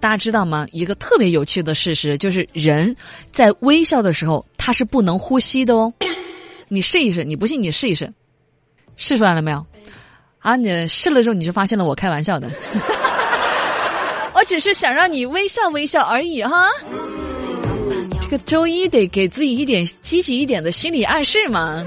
大家知道吗？一个特别有趣的事实就是，人在微笑的时候，他是不能呼吸的哦。你试一试，你不信你试一试，试出来了没有？啊，你试了之后你就发现了，我开玩笑的，我只是想让你微笑微笑而已哈。这个周一得给自己一点积极一点的心理暗示嘛。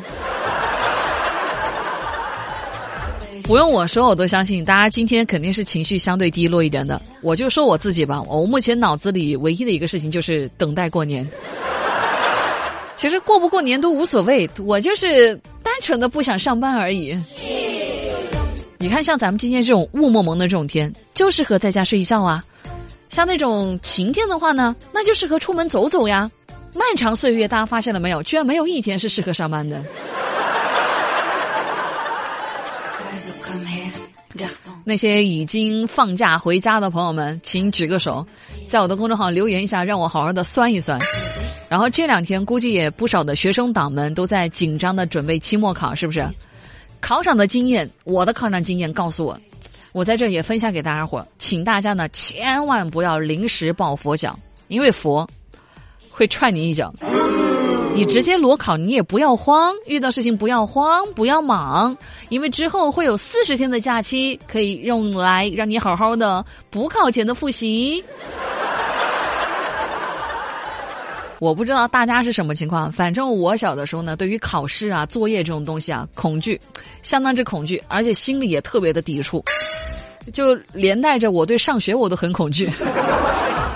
不用我说，我都相信大家今天肯定是情绪相对低落一点的。我就说我自己吧，我目前脑子里唯一的一个事情就是等待过年。其实过不过年都无所谓，我就是单纯的不想上班而已。你看，像咱们今天这种雾蒙蒙的这种天，就适合在家睡一觉啊。像那种晴天的话呢，那就适合出门走走呀。漫长岁月，大家发现了没有？居然没有一天是适合上班的。那些已经放假回家的朋友们，请举个手，在我的公众号留言一下，让我好好的酸一酸。然后这两天估计也不少的学生党们都在紧张的准备期末考，是不是？考场的经验，我的考场经验告诉我，我在这也分享给大家伙，请大家呢千万不要临时抱佛脚，因为佛会踹你一脚。你直接裸考，你也不要慌，遇到事情不要慌，不要忙，因为之后会有四十天的假期可以用来让你好好的补考前的复习。我不知道大家是什么情况，反正我小的时候呢，对于考试啊、作业这种东西啊，恐惧，相当之恐惧，而且心里也特别的抵触，就连带着我对上学我都很恐惧。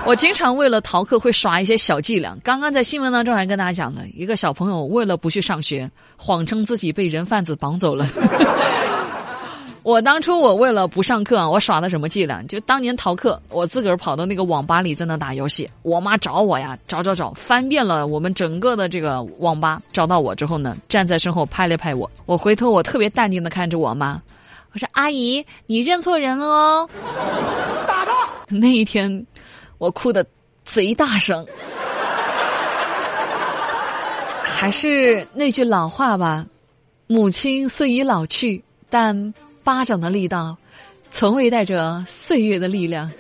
我经常为了逃课会耍一些小伎俩。刚刚在新闻当中还跟大家讲了一个小朋友为了不去上学，谎称自己被人贩子绑走了。我当初我为了不上课啊，我耍的什么伎俩？就当年逃课，我自个儿跑到那个网吧里在那打游戏。我妈找我呀，找找找，翻遍了我们整个的这个网吧，找到我之后呢，站在身后拍了拍我。我回头我特别淡定的看着我妈，我说：“阿姨，你认错人了哦。”打他！那一天。我哭的贼大声，还是那句老话吧，母亲虽已老去，但巴掌的力道，从未带着岁月的力量。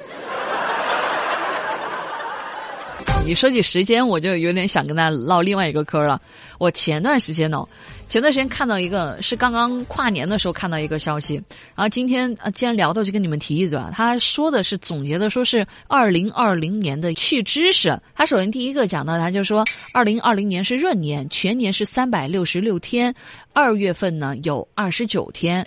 你说起时间，我就有点想跟大家唠另外一个嗑了。我前段时间呢。前段时间看到一个，是刚刚跨年的时候看到一个消息，然后今天啊，既然聊到，就跟你们提一嘴啊。他说的是总结的，说是二零二零年的去知识。他首先第一个讲到，他就说二零二零年是闰年，全年是三百六十六天，二月份呢有二十九天。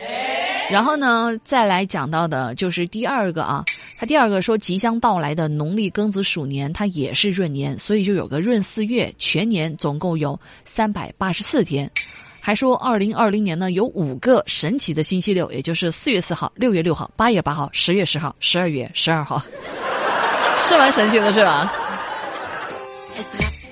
然后呢，再来讲到的就是第二个啊，他第二个说即将到来的农历庚子鼠年，它也是闰年，所以就有个闰四月，全年总共有三百八十四天。还说，二零二零年呢有五个神奇的星期六，也就是四月四号、六月六号、八月八号、十月十号、十二月十二号，是蛮神奇的，是吧？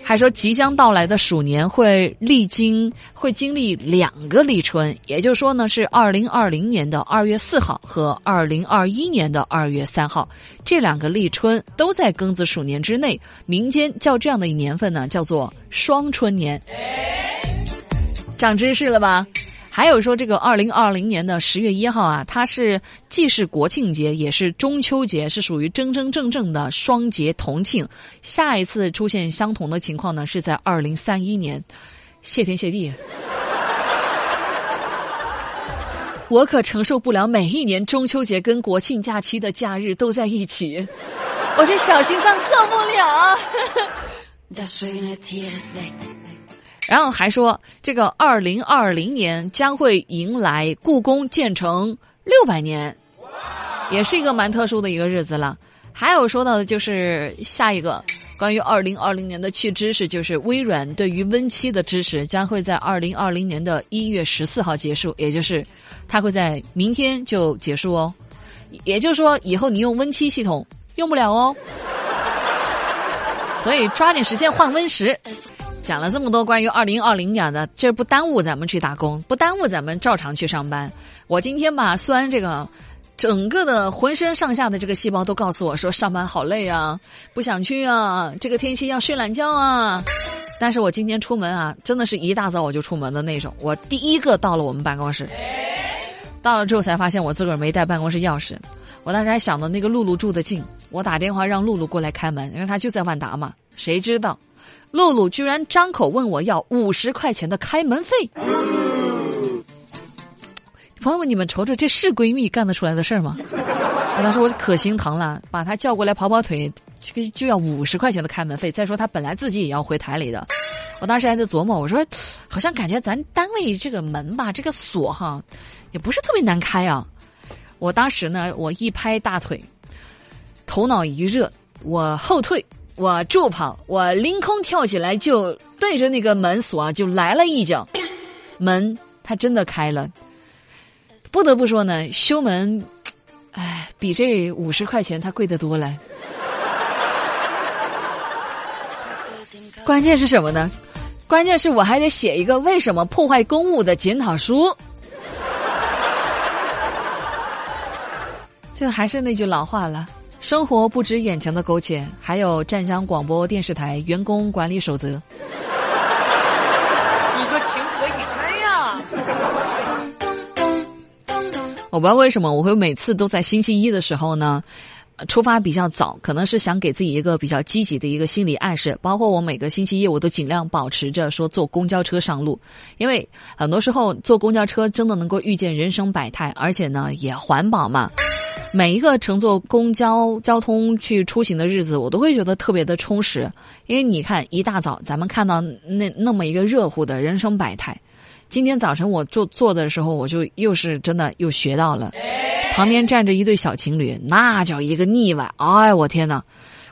还说即将到来的鼠年会历经会经历两个立春，也就是说呢是二零二零年的二月四号和二零二一年的二月三号，这两个立春都在庚子鼠年之内，民间叫这样的一年份呢叫做双春年。长知识了吧？还有说这个二零二零年的十月一号啊，它是既是国庆节也是中秋节，是属于真真正正的双节同庆。下一次出现相同的情况呢，是在二零三一年。谢天谢地，我可承受不了每一年中秋节跟国庆假期的假日都在一起，我这小心脏受不了。然后还说，这个二零二零年将会迎来故宫建成六百年，也是一个蛮特殊的一个日子了。还有说到的就是下一个关于二零二零年的趣知识，就是微软对于 Win 七的支持将会在二零二零年的一月十四号结束，也就是它会在明天就结束哦。也就是说，以后你用 Win 七系统用不了哦。所以抓紧时间换 Win 十。讲了这么多关于二零二零年的，这不耽误咱们去打工，不耽误咱们照常去上班。我今天吧，虽然这个整个的浑身上下的这个细胞都告诉我说上班好累啊，不想去啊，这个天气要睡懒觉啊，但是我今天出门啊，真的是一大早我就出门的那种。我第一个到了我们办公室，到了之后才发现我自个儿没带办公室钥匙。我当时还想着那个露露住的近，我打电话让露露过来开门，因为她就在万达嘛。谁知道，露露居然张口问我要五十块钱的开门费。朋友们，你们瞅瞅，这是闺蜜干得出来的事儿吗？当时我可心疼了，把她叫过来跑跑腿，这个就要五十块钱的开门费。再说她本来自己也要回台里的，我当时还在琢磨，我说，好像感觉咱单位这个门吧，这个锁哈，也不是特别难开啊。我当时呢，我一拍大腿，头脑一热，我后退，我助跑，我凌空跳起来，就对着那个门锁啊就来了一脚，门它真的开了。不得不说呢，修门，哎，比这五十块钱它贵得多了。关键是什么呢？关键是我还得写一个为什么破坏公物的检讨书。就还是那句老话了，生活不止眼前的苟且，还有湛江广播电视台员工管理守则。你说情何以堪呀？我不知道为什么我会每次都在星期一的时候呢。出发比较早，可能是想给自己一个比较积极的一个心理暗示。包括我每个星期一，我都尽量保持着说坐公交车上路，因为很多时候坐公交车真的能够遇见人生百态，而且呢也环保嘛。每一个乘坐公交交通去出行的日子，我都会觉得特别的充实。因为你看，一大早咱们看到那那么一个热乎的人生百态，今天早晨我坐坐的时候，我就又是真的又学到了。旁边站着一对小情侣，那叫一个腻歪！哎，我天哪！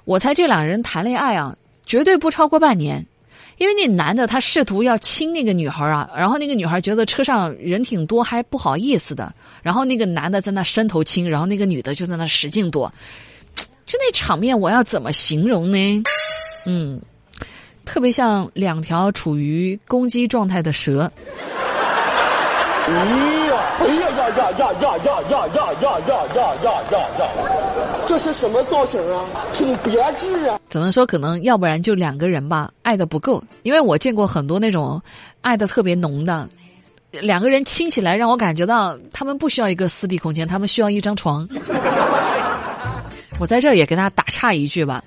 我猜这两人谈恋爱啊，绝对不超过半年，因为那男的他试图要亲那个女孩啊，然后那个女孩觉得车上人挺多，还不好意思的，然后那个男的在那伸头亲，然后那个女的就在那使劲躲，就那场面我要怎么形容呢？嗯，特别像两条处于攻击状态的蛇。哎呀哎呀呀呀呀呀呀呀呀呀呀呀呀！这是什么造型啊？挺别致啊！只能说，可能要不然就两个人吧，爱的不够。因为我见过很多那种爱的特别浓的，两个人亲起来，让我感觉到他们不需要一个私密空间，他们需要一张床。我在这儿也给大家打岔一句吧：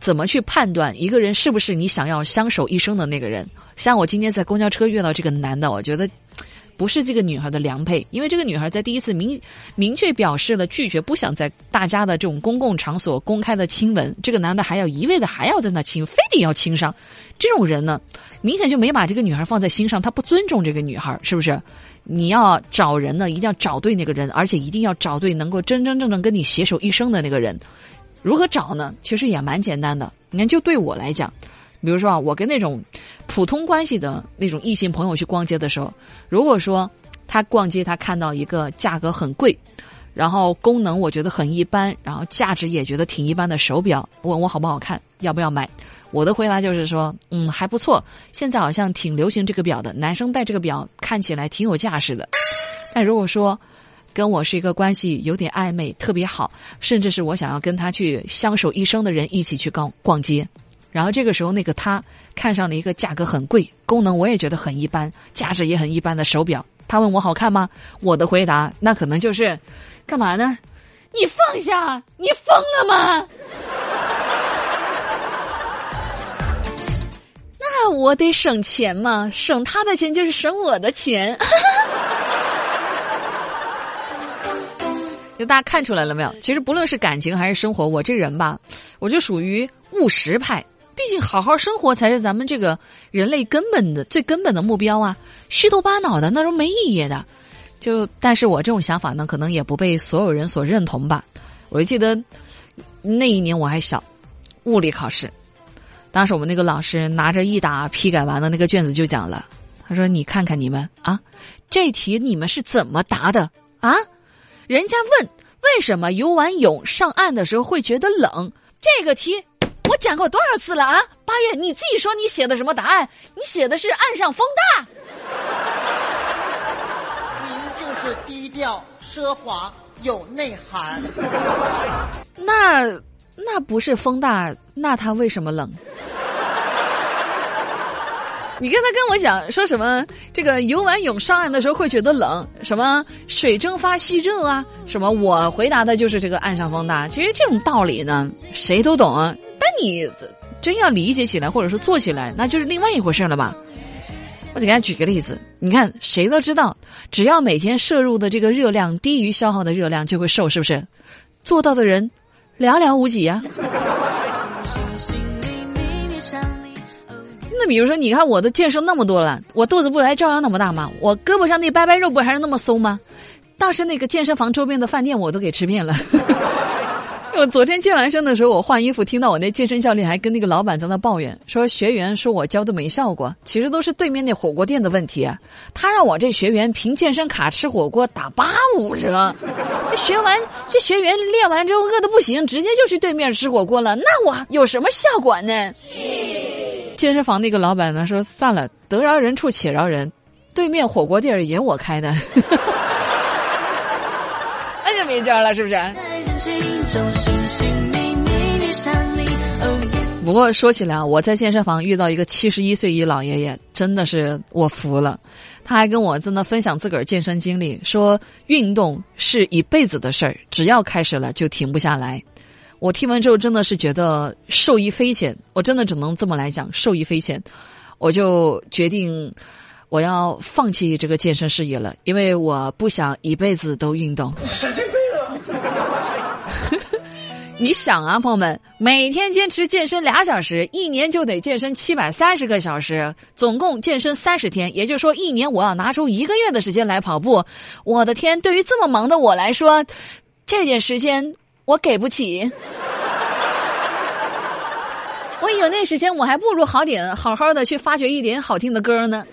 怎么去判断一个人是不是你想要相守一生的那个人？像我今天在公交车遇到这个男的，我觉得。不是这个女孩的良配，因为这个女孩在第一次明明确表示了拒绝，不想在大家的这种公共场所公开的亲吻。这个男的还要一味的还要在那亲，非得要亲上。这种人呢，明显就没把这个女孩放在心上，他不尊重这个女孩，是不是？你要找人呢，一定要找对那个人，而且一定要找对能够真真正正跟你携手一生的那个人。如何找呢？其实也蛮简单的。你看，就对我来讲。比如说啊，我跟那种普通关系的那种异性朋友去逛街的时候，如果说他逛街他看到一个价格很贵，然后功能我觉得很一般，然后价值也觉得挺一般的手表，问我好不好看，要不要买？我的回答就是说，嗯，还不错，现在好像挺流行这个表的，男生戴这个表看起来挺有架势的。但如果说跟我是一个关系有点暧昧、特别好，甚至是我想要跟他去相守一生的人一起去逛逛街。然后这个时候，那个他看上了一个价格很贵、功能我也觉得很一般、价值也很一般的手表。他问我好看吗？我的回答那可能就是，干嘛呢？你放下！你疯了吗？那我得省钱嘛，省他的钱就是省我的钱。就大家看出来了没有？其实不论是感情还是生活，我这人吧，我就属于务实派。毕竟，好好生活才是咱们这个人类根本的、最根本的目标啊！虚头巴脑的那都没意义的。就，但是我这种想法呢，可能也不被所有人所认同吧。我就记得那一年我还小，物理考试，当时我们那个老师拿着一打批改完的那个卷子就讲了，他说：“你看看你们啊，这题你们是怎么答的啊？人家问为什么游完泳上岸的时候会觉得冷，这个题。”我讲过多少次了啊！八月，你自己说你写的什么答案？你写的是岸上风大。您就是低调奢华有内涵。那那不是风大，那他为什么冷？你刚才跟我讲说什么？这个游完泳上岸的时候会觉得冷，什么水蒸发吸热啊？什么？我回答的就是这个岸上风大。其实这种道理呢，谁都懂啊。但你真要理解起来，或者说做起来，那就是另外一回事了吧？我给大家举个例子，你看，谁都知道，只要每天摄入的这个热量低于消耗的热量，就会瘦，是不是？做到的人寥寥无几呀。那比如说，你看我都健身那么多了，我肚子不还照样那么大吗？我胳膊上那掰掰肉不还是那么松吗？倒是那个健身房周边的饭店我都给吃遍了。我昨天健完身的时候，我换衣服，听到我那健身教练还跟那个老板在那抱怨，说学员说我教的没效果，其实都是对面那火锅店的问题啊。他让我这学员凭健身卡吃火锅打八五折，学完这学员练完之后饿的不行，直接就去对面吃火锅了，那我有什么效果呢？健身房那个老板呢说：“算了，得饶人处且饶人，对面火锅店也我开的，那就没招了，是不是？”不过说起来，我在健身房遇到一个七十一岁一老爷爷，真的是我服了。他还跟我在那分享自个儿健身经历，说运动是一辈子的事儿，只要开始了就停不下来。我听完之后真的是觉得受益匪浅，我真的只能这么来讲，受益匪浅。我就决定我要放弃这个健身事业了，因为我不想一辈子都运动。神经病啊！你想啊，朋友们，每天坚持健身俩小时，一年就得健身七百三十个小时，总共健身三十天，也就是说，一年我要拿出一个月的时间来跑步。我的天，对于这么忙的我来说，这点时间。我给不起，我有那时间，我还不如好点好好的去发掘一点好听的歌呢。